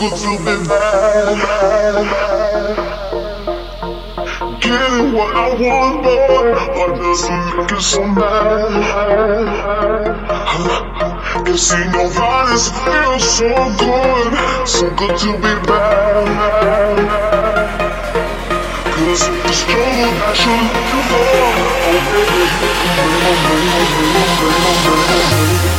good? To be bad. Getting what I want, but why does it make it so mad? Cause you know why does it feel so good? So good to be bad. Cause the struggle that you're looking for. Oh, baby, baby, baby, baby, oh, baby.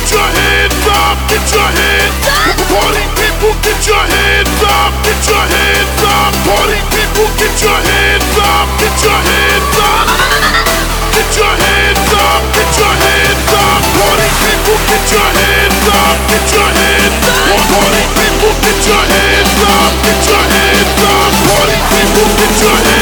get your hands up, get your hands up. Party people, get your hands up, get your hands up. Party people, get your hands up, get your hands up. Get your hands up, get your hands up. Party people, get your hands up, get your hands up. Party people, get your hands up, get your hands up. Party people, get your hands up.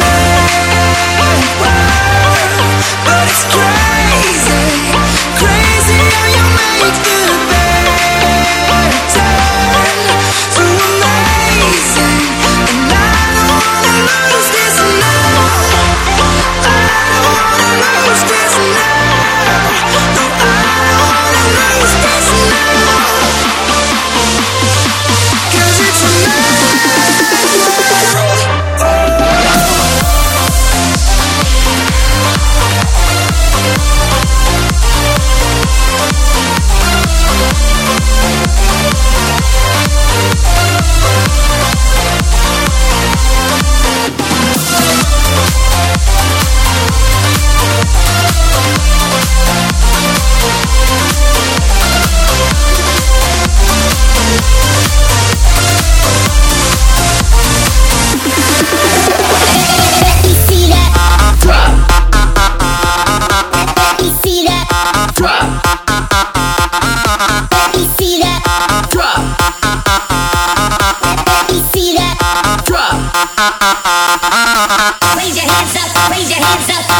night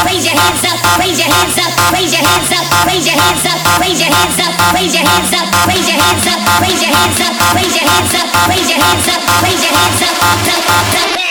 raise your hands up, raise your hands up, raise your hands up, raise your hands up, raise your hands up, raise your hands up, raise your hands up, raise your hands up, raise your hands up, raise your hands up, raise your hands up, raise your hands up, up, up, up, up.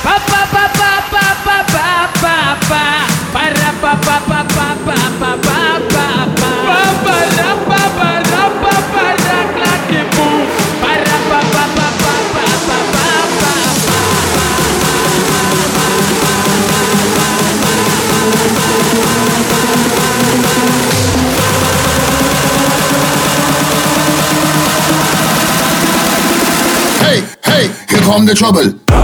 hey, hey, here come the trouble.